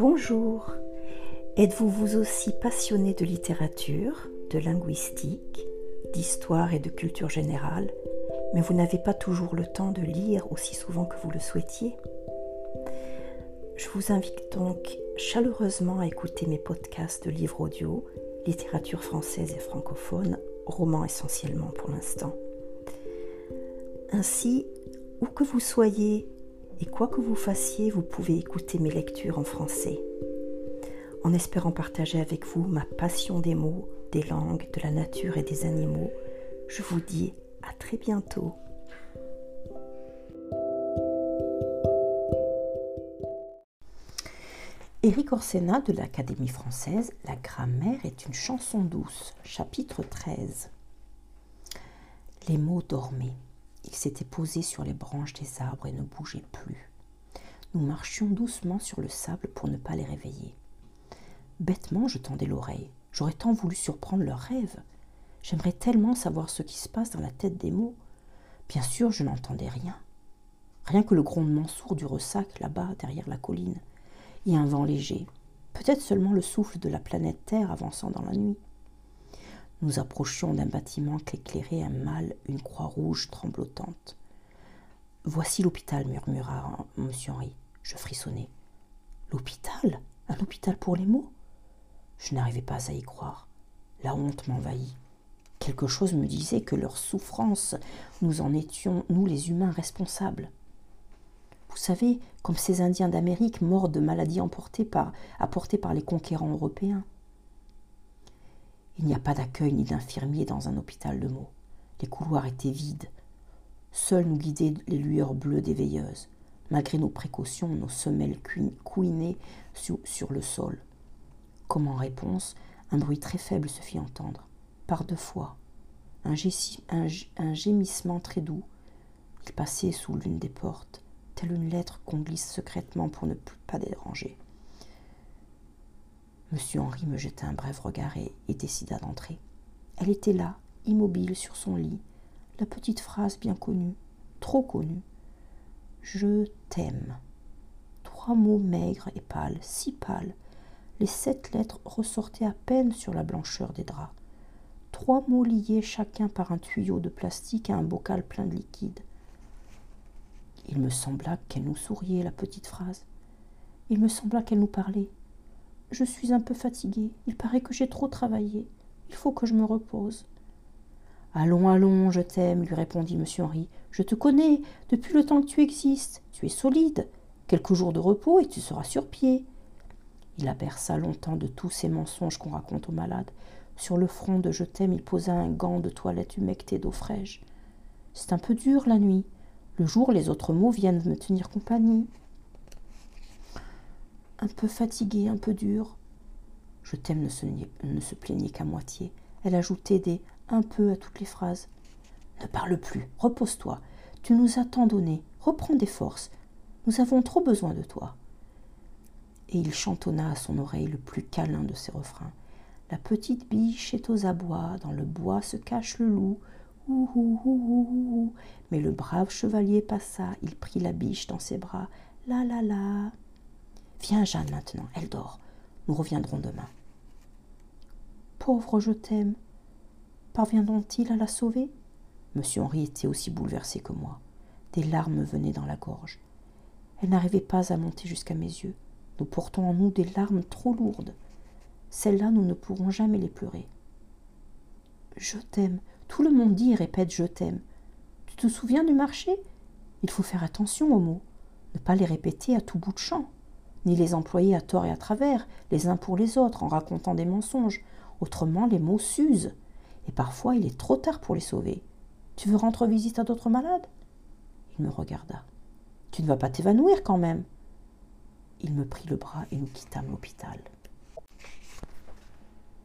Bonjour. Êtes-vous vous aussi passionné de littérature, de linguistique, d'histoire et de culture générale, mais vous n'avez pas toujours le temps de lire aussi souvent que vous le souhaitiez? Je vous invite donc chaleureusement à écouter mes podcasts de livres audio, littérature française et francophone, romans essentiellement pour l'instant. Ainsi, où que vous soyez et quoi que vous fassiez, vous pouvez écouter mes lectures en français. En espérant partager avec vous ma passion des mots, des langues, de la nature et des animaux, je vous dis à très bientôt. Éric Orsena de l'Académie française, La grammaire est une chanson douce, chapitre 13. Les mots dormaient. Ils s'étaient posés sur les branches des arbres et ne bougeaient plus. Nous marchions doucement sur le sable pour ne pas les réveiller. Bêtement, je tendais l'oreille. J'aurais tant voulu surprendre leurs rêves. J'aimerais tellement savoir ce qui se passe dans la tête des mots. Bien sûr, je n'entendais rien. Rien que le grondement sourd du ressac là-bas, derrière la colline, et un vent léger, peut-être seulement le souffle de la planète Terre avançant dans la nuit. Nous approchions d'un bâtiment qu'éclairait un mâle, une croix rouge tremblotante. Voici l'hôpital, murmura M. Henri. Je frissonnai. L'hôpital? Un hôpital pour les mots? Je n'arrivais pas à y croire. La honte m'envahit. Quelque chose me disait que leur souffrance, nous en étions, nous les humains, responsables. Vous savez, comme ces Indiens d'Amérique morts de maladies apportées par les conquérants européens. Il n'y a pas d'accueil ni d'infirmiers dans un hôpital de mots. Les couloirs étaient vides. Seuls nous guidaient les lueurs bleues des veilleuses. Malgré nos précautions, nos semelles couinaient sur, le sol. Comme en réponse, un bruit très faible se fit entendre. Par deux fois, un, un gémissement très doux. Il passait sous l'une des portes, telle une lettre qu'on glisse secrètement pour ne plus pas déranger. Monsieur Henri me jeta un bref regard et, décida d'entrer. Elle était là, immobile sur son lit, la petite phrase bien connue, trop connue. Je t'aime. Trois mots maigres et pâles, si pâles. Les sept lettres ressortaient à peine sur la blancheur des draps. Trois mots liés chacun par un tuyau de plastique à un bocal plein de liquide. Il me sembla qu'elle nous souriait, la petite phrase. Il me sembla qu'elle nous parlait. Je suis un peu fatiguée. Il paraît que j'ai trop travaillé. Il faut que je me repose. Allons, allons, je t'aime, lui répondit M. Henri. Je te connais depuis le temps que tu existes. Tu es solide. Quelques jours de repos et tu seras sur pied. Il aperça longtemps de tous ces mensonges qu'on raconte aux malades. Sur le front de Je t'aime, il posa un gant de toilette humecté d'eau fraîche. C'est un peu dur la nuit. Le jour, les autres mots viennent me tenir compagnie un peu fatiguée, un peu dure. Je t'aime ne se, ne plaignait qu'à moitié. Elle ajoutait des un peu à toutes les phrases. Ne parle plus, repose-toi. Tu nous as tant donné, reprends des forces. Nous avons trop besoin de toi. Et il chantonna à son oreille le plus câlin de ses refrains. La petite biche est aux abois, dans le bois se cache le loup. Ouh, ouh, ouh, Mais le brave chevalier passa, il prit la biche dans ses bras. La la la. Viens, Jeanne, maintenant, elle dort. Nous reviendrons demain. Pauvre, je t'aime. Parviendront-ils à la sauver? Monsieur Henri était aussi bouleversé que moi. Des larmes venaient dans la gorge. Elle n'arrivait pas à monter jusqu'à mes yeux. Nous portons en nous des larmes trop lourdes. Celles-là, nous ne pourrons jamais les pleurer. Je t'aime. Tout le monde dit et répète je t'aime. Tu te souviens du marché? Il faut faire attention aux mots, ne pas les répéter à tout bout de champ ni les employer à tort et à travers, les uns pour les autres, en racontant des mensonges. Autrement, les mots s'usent. Et parfois, il est trop tard pour les sauver. Tu veux rendre visite à d'autres malades? Il me regarda. Tu ne vas pas t'évanouir quand même. Il me prit le bras et nous quittâmes l'hôpital.